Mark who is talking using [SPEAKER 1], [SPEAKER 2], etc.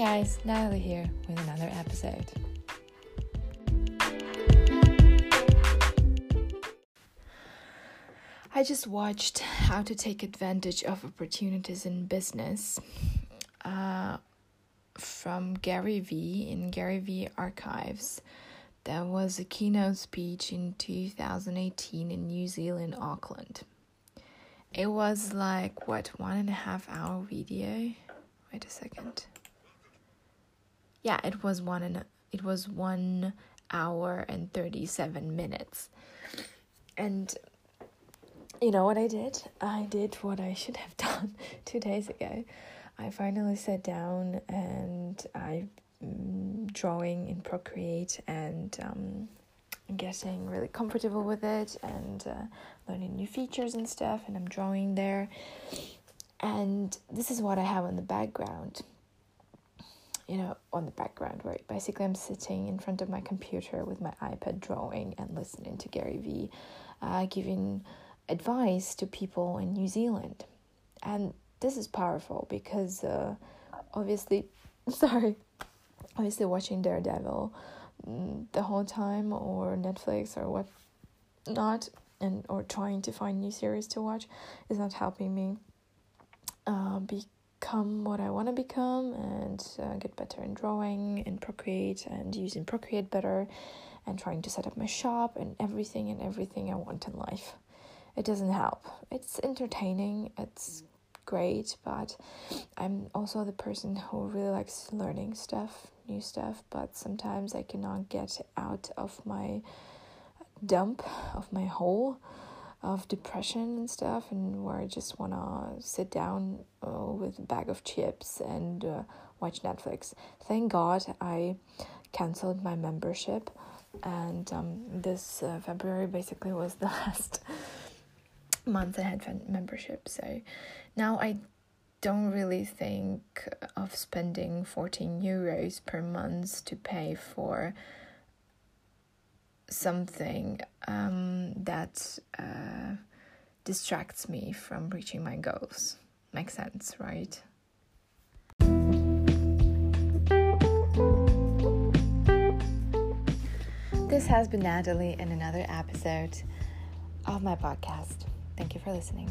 [SPEAKER 1] guys, Natalie here with another episode. I just watched How to Take Advantage of Opportunities in Business uh, from Gary Vee in Gary Vee Archives. That was a keynote speech in 2018 in New Zealand, Auckland. It was like, what, one and a half hour video? Wait a second yeah, it was one and it was one hour and 37 minutes. And you know what I did? I did what I should have done two days ago. I finally sat down and I'm drawing in Procreate and um, getting really comfortable with it and uh, learning new features and stuff. And I'm drawing there. And this is what I have on the background you know, on the background, right? Basically, I'm sitting in front of my computer with my iPad drawing and listening to Gary Vee uh, giving advice to people in New Zealand. And this is powerful because uh, obviously, sorry, obviously watching Daredevil mm, the whole time or Netflix or what not and or trying to find new series to watch is not helping me uh, be become what I want to become and uh, get better in drawing in Procreate and using Procreate better and trying to set up my shop and everything and everything I want in life. It doesn't help. It's entertaining, it's great, but I'm also the person who really likes learning stuff, new stuff, but sometimes I cannot get out of my dump, of my hole of depression and stuff, and where I just want to sit down uh, with a bag of chips and uh, watch Netflix. Thank God I canceled my membership, and um, this uh, February basically was the last month I had membership. So now I don't really think of spending 14 euros per month to pay for something um, that uh, distracts me from reaching my goals. Makes sense, right? This has been Natalie in another episode of my podcast. Thank you for listening.